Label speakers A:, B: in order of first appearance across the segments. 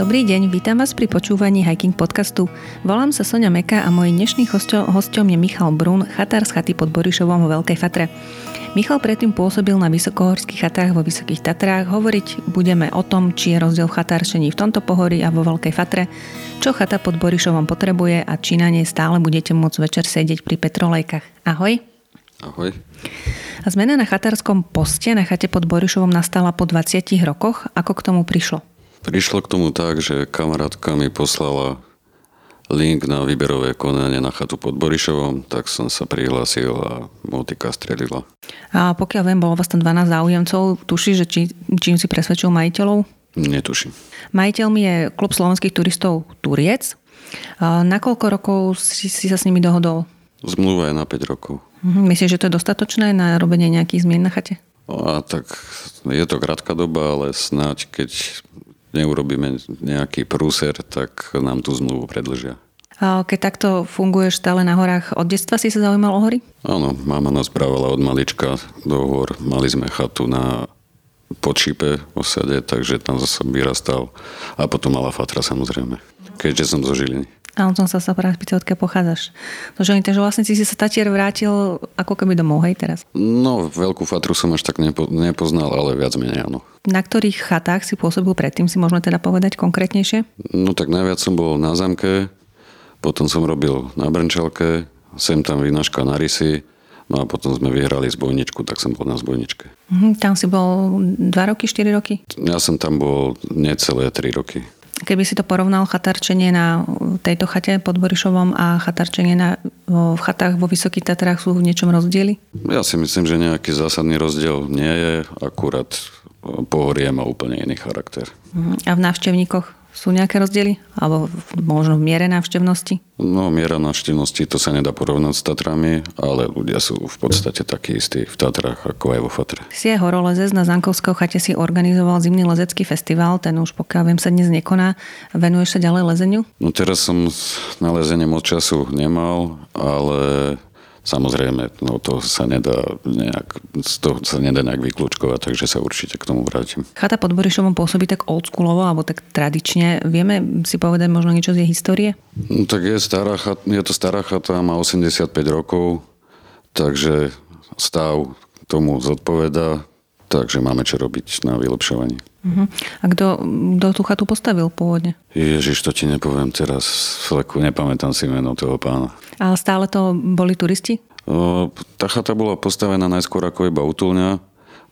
A: Dobrý deň, vítam vás pri počúvaní Hiking podcastu. Volám sa Sonia Meka a môj dnešný hosťom, je Michal Brun, chatár z chaty pod Borišovom vo Veľkej Fatre. Michal predtým pôsobil na vysokohorských chatách vo Vysokých Tatrách. Hovoriť budeme o tom, či je rozdiel v chatárčení v tomto pohorí a vo Veľkej Fatre, čo chata pod Borišovom potrebuje a či na nej stále budete môcť večer sedieť pri petrolejkách. Ahoj.
B: Ahoj.
A: A zmena na chatárskom poste na chate pod Borišovom nastala po 20 rokoch. Ako k tomu prišlo?
B: Prišlo k tomu tak, že kamarátka mi poslala link na výberové konanie na chatu pod Borišovom, tak som sa prihlásil a motika strelila.
A: A pokiaľ viem, bolo vás tam 12 záujemcov. Tušíš, že či, čím si presvedčil majiteľov?
B: Netuším.
A: Majiteľmi je klub slovenských turistov Turiec. A nakoľko rokov si, si sa s nimi dohodol?
B: Zmluva je na 5 rokov.
A: Mhm, myslíš, že to je dostatočné na robenie nejakých zmien na chate?
B: A tak je to krátka doba, ale snáď keď neurobíme nejaký prúser, tak nám tú zmluvu predlžia.
A: A keď takto funguješ stále na horách, od detstva si sa zaujímal o hory?
B: Áno, mama nás brávala od malička do hor. Mali sme chatu na podšípe osade, takže tam zase vyrastal. A potom mala fatra samozrejme, keďže som zo Žiliny.
A: A on som sa sa práve spýtal, odkiaľ pochádzaš. No, že takže vlastne si sa Tatier vrátil ako keby domov, hej, teraz?
B: No, veľkú fatru som až tak nepo, nepoznal, ale viac menej áno.
A: Na ktorých chatách si pôsobil predtým, si môžeme teda povedať konkrétnejšie?
B: No tak najviac som bol na zamke, potom som robil na Brnčelke, sem tam vynaška na rysy, no a potom sme vyhrali zbojničku, tak som bol na zbojničke.
A: Mhm, tam si bol 2 roky, 4 roky?
B: Ja som tam bol necelé 3 roky.
A: Keby si to porovnal chatarčenie na tejto chate pod Borišovom a chatarčenie na, v chatách vo Vysokých Tatrách sú v niečom rozdiely?
B: Ja si myslím, že nejaký zásadný rozdiel nie je, akurát pohorie má úplne iný charakter.
A: Mhm. A v návštevníkoch? Sú nejaké rozdiely? Alebo možno v miere návštevnosti?
B: No, miera návštevnosti to sa nedá porovnať s Tatrami, ale ľudia sú v podstate takí istí v Tatrách ako aj vo Fatre.
A: Si je horolezec, na Zankovského chate si organizoval zimný lezecký festival, ten už pokiaľ viem sa dnes nekoná. Venuješ sa ďalej lezeniu?
B: No teraz som na lezenie moc času nemal, ale Samozrejme, no to sa nedá nejak, to sa nedá nejak vyklúčkovať, takže sa určite k tomu vrátim.
A: Chata pod Borišovom pôsobí tak oldschoolovo alebo tak tradične. Vieme si povedať možno niečo z jej histórie?
B: No, tak je, stará chata, je to stará chata, má 85 rokov, takže stav tomu zodpoveda, takže máme čo robiť na vylepšovaní.
A: Uh-huh. A kto, kto tú chatu postavil pôvodne?
B: Ježiš, to ti nepoviem teraz. Fleku, nepamätám si meno toho pána.
A: Ale stále to boli turisti?
B: O, tá chata bola postavená najskôr ako iba útulňa,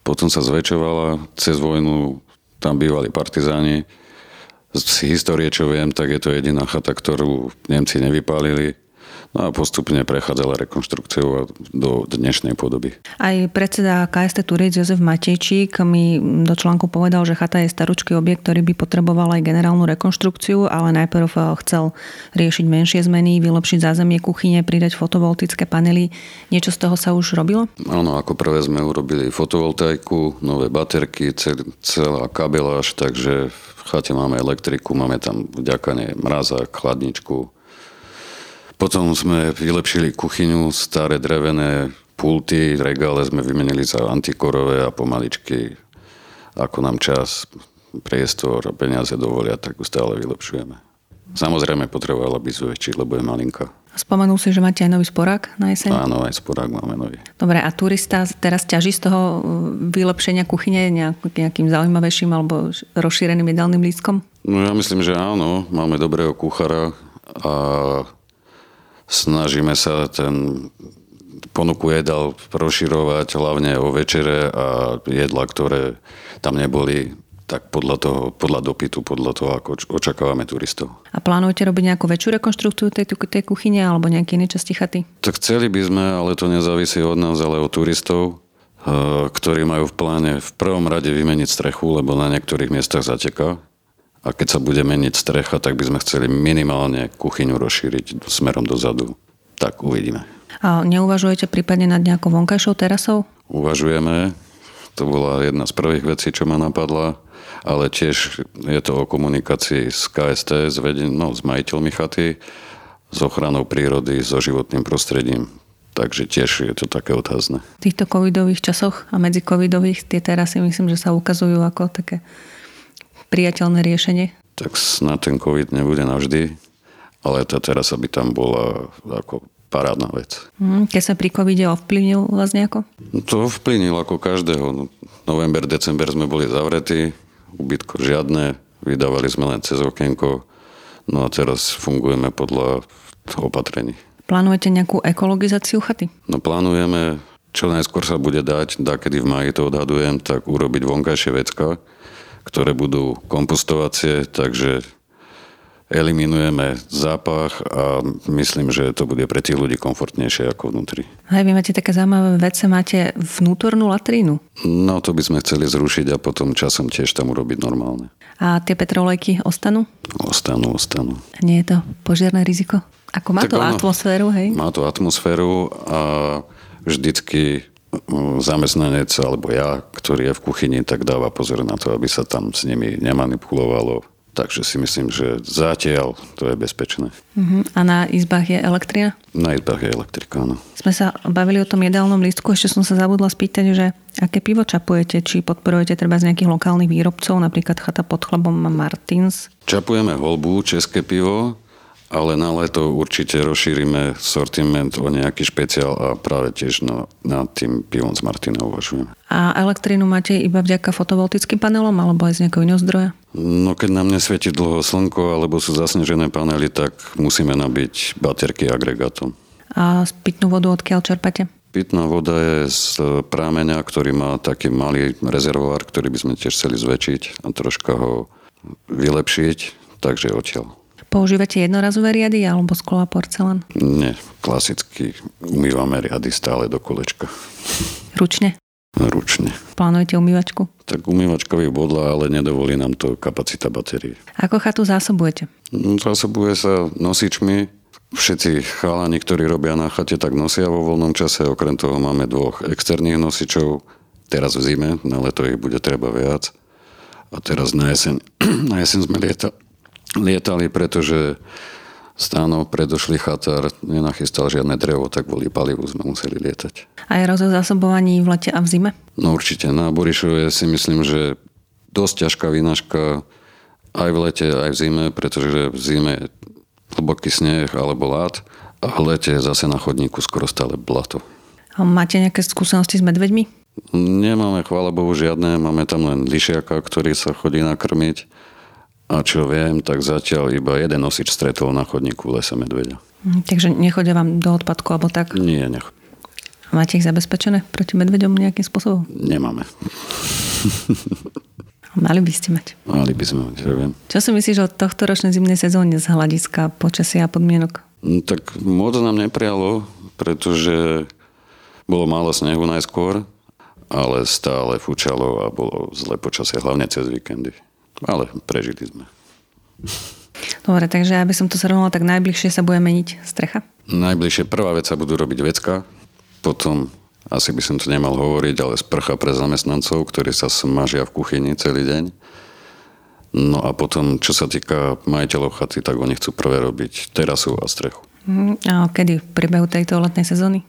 B: potom sa zväčšovala, cez vojnu tam bývali partizáni. Z histórie, čo viem, tak je to jediná chata, ktorú Nemci nevypálili No a postupne prechádzala rekonštrukciou do dnešnej podoby.
A: Aj predseda KST Turic Jozef Matejčík mi do článku povedal, že chata je staručký objekt, ktorý by potreboval aj generálnu rekonštrukciu, ale najprv eh, chcel riešiť menšie zmeny, vylepšiť zázemie kuchyne, pridať fotovoltické panely. Niečo z toho sa už robilo?
B: Áno, ako prvé sme urobili fotovoltaiku, nové baterky, cel, celá kabeláž, takže v chate máme elektriku, máme tam vďaka nej mrazák, chladničku, potom sme vylepšili kuchyňu, staré drevené pulty, regále sme vymenili za antikorové a pomaličky, ako nám čas, priestor a peniaze dovolia, tak ju stále vylepšujeme. Samozrejme potrebovala by zväčšiť, lebo je malinká.
A: Spomenul si, že máte aj nový sporák na jeseň?
B: Áno, aj sporák máme nový.
A: Dobre, a turista teraz ťaží z toho uh, vylepšenia kuchyne nejakým zaujímavejším alebo rozšíreným jedálnym lístkom?
B: No ja myslím, že áno. Máme dobrého kuchára a snažíme sa ten ponuku jedal rozširovať hlavne o večere a jedla, ktoré tam neboli tak podľa toho, podľa dopytu, podľa toho, ako očakávame turistov.
A: A plánujete robiť nejakú väčšiu rekonštrukciu tej, tej kuchyne alebo nejaké iné časti chaty?
B: Tak chceli by sme, ale to nezávisí od nás, ale od turistov, eh, ktorí majú v pláne v prvom rade vymeniť strechu, lebo na niektorých miestach zateká a keď sa bude meniť strecha, tak by sme chceli minimálne kuchyňu rozšíriť smerom dozadu. Tak uvidíme.
A: A neuvažujete prípadne nad nejakou vonkajšou terasou?
B: Uvažujeme. To bola jedna z prvých vecí, čo ma napadla. Ale tiež je to o komunikácii s KST, s, vedin, no, s majiteľmi chaty, s ochranou prírody, so životným prostredím. Takže tiež je to také otázne.
A: V týchto covidových časoch a medzi covidových tie terasy myslím, že sa ukazujú ako také priateľné riešenie?
B: tak snad ten COVID nebude navždy, ale tá terasa by tam bola ako parádna vec.
A: Mm, keď sa pri covide ovplyvnil vás nejako?
B: No to ovplyvnil ako každého. No, november, december sme boli zavretí, ubytko žiadne, vydávali sme len cez okienko, no a teraz fungujeme podľa opatrení.
A: Plánujete nejakú ekologizáciu chaty?
B: No plánujeme, čo najskôr sa bude dať, kedy v maji to odhadujem, tak urobiť vonkajšie vecka, ktoré budú kompostovacie, takže eliminujeme zápach a myslím, že to bude pre tých ľudí komfortnejšie ako vnútri.
A: Hej, vy máte také zaujímavé vece, máte vnútornú latrínu.
B: No to by sme chceli zrušiť a potom časom tiež tam urobiť normálne.
A: A tie petrolejky ostanú?
B: Ostanú, ostanú.
A: Nie je to požiarné riziko? Ako má tak to ono, atmosféru, hej?
B: Má to atmosféru a vždycky zamestnanec alebo ja, ktorý je v kuchyni, tak dáva pozor na to, aby sa tam s nimi nemanipulovalo. Takže si myslím, že zatiaľ to je bezpečné.
A: Uh-huh. A na izbách je elektrina?
B: Na izbách je elektrika, áno.
A: Sme sa bavili o tom jedálnom lístku, ešte som sa zabudla spýtať, že aké pivo čapujete? Či podporujete treba z nejakých lokálnych výrobcov, napríklad Chata pod chlebom Martins?
B: Čapujeme holbu, české pivo, ale na leto určite rozšírime sortiment o nejaký špeciál a práve tiež na, na tým pivom z Martina uvažujeme.
A: A elektrínu máte iba vďaka fotovoltickým panelom alebo aj z nejakého iného zdroja?
B: No keď nám nesvieti dlho slnko alebo sú zasnežené panely, tak musíme nabiť baterky agregátom.
A: A pitnú vodu odkiaľ čerpate?
B: Pitná voda je z prámeňa, ktorý má taký malý rezervoár, ktorý by sme tiež chceli zväčšiť a troška ho vylepšiť, takže odtiaľ.
A: Používate jednorazové riady alebo sklo a porcelán?
B: Nie, klasicky umývame riady stále do kolečka.
A: Ručne?
B: Ručne.
A: Plánujete umývačku?
B: Tak umývačka by bodla, ale nedovolí nám to kapacita batérie.
A: Ako chatu zásobujete?
B: No, zásobuje sa nosičmi. Všetci chalani, ktorí robia na chate, tak nosia vo voľnom čase. Okrem toho máme dvoch externých nosičov. Teraz v zime, na leto ich bude treba viac. A teraz na jeseň, na jeseň sme lietali lietali, pretože Stáno, predošlý chatár nenachystal žiadne drevo, tak kvôli palivu sme museli lietať.
A: A je rozdiel zásobovaní v lete a v zime?
B: No určite. Na Borišove si myslím, že dosť ťažká vynažka aj v lete, aj v zime, pretože v zime je hlboký sneh alebo lát a v lete je zase na chodníku skoro stále blato.
A: A máte nejaké skúsenosti s medveďmi?
B: Nemáme, chvála Bohu, žiadne. Máme tam len lišiaka, ktorý sa chodí nakrmiť a čo viem, tak zatiaľ iba jeden nosič stretol na chodníku v lese medveďa.
A: Mhm, takže nechodia vám do odpadku alebo tak?
B: Nie, nech.
A: Máte ich zabezpečené proti medveďom nejakým spôsobom?
B: Nemáme.
A: Mali by ste mať.
B: Mali by sme mať, ja viem.
A: Čo si myslíš o tohto ročnej zimnej sezóne z hľadiska počasia a podmienok?
B: No, tak moc nám neprialo, pretože bolo málo snehu najskôr, ale stále fúčalo a bolo zlé počasie, hlavne cez víkendy. Ale prežili sme.
A: Dobre, takže aby som to zhrnula, tak najbližšie sa bude meniť strecha?
B: Najbližšie prvá vec sa budú robiť vecka, potom asi by som to nemal hovoriť, ale sprcha pre zamestnancov, ktorí sa smažia v kuchyni celý deň. No a potom, čo sa týka majiteľov chaty, tak oni chcú prvé robiť terasu a strechu.
A: Mm, a kedy v priebehu tejto letnej sezóny?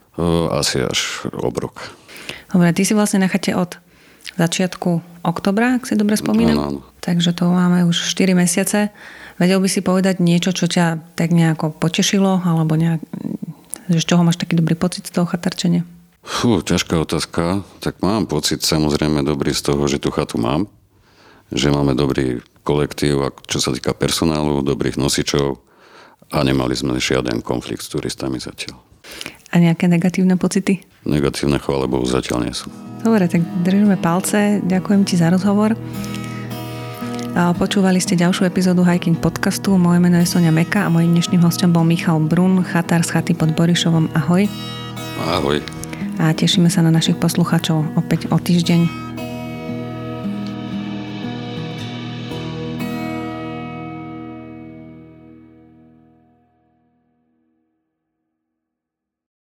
B: Asi až obrok.
A: Dobre, ty si vlastne na chate od začiatku oktobra, ak si dobre spomínam.
B: Áno, áno.
A: Takže to máme už 4 mesiace. Vedel by si povedať niečo, čo ťa tak nejako potešilo, alebo nejak, z čoho máš taký dobrý pocit z toho chatarčenia?
B: Fú, ťažká otázka. Tak mám pocit samozrejme dobrý z toho, že tú chatu mám. Že máme dobrý kolektív, čo sa týka personálu, dobrých nosičov a nemali sme žiaden konflikt s turistami zatiaľ.
A: A nejaké negatívne pocity?
B: Negatívne, chvále Bohu, zatiaľ nie sú.
A: Dobre, tak držíme palce. Ďakujem ti za rozhovor. Počúvali ste ďalšiu epizódu Hiking podcastu. Moje meno je Sonia Meka a mojím dnešným hostom bol Michal Brun, chatár z chaty pod Borišovom. Ahoj.
B: Ahoj.
A: A tešíme sa na našich poslucháčov opäť o týždeň.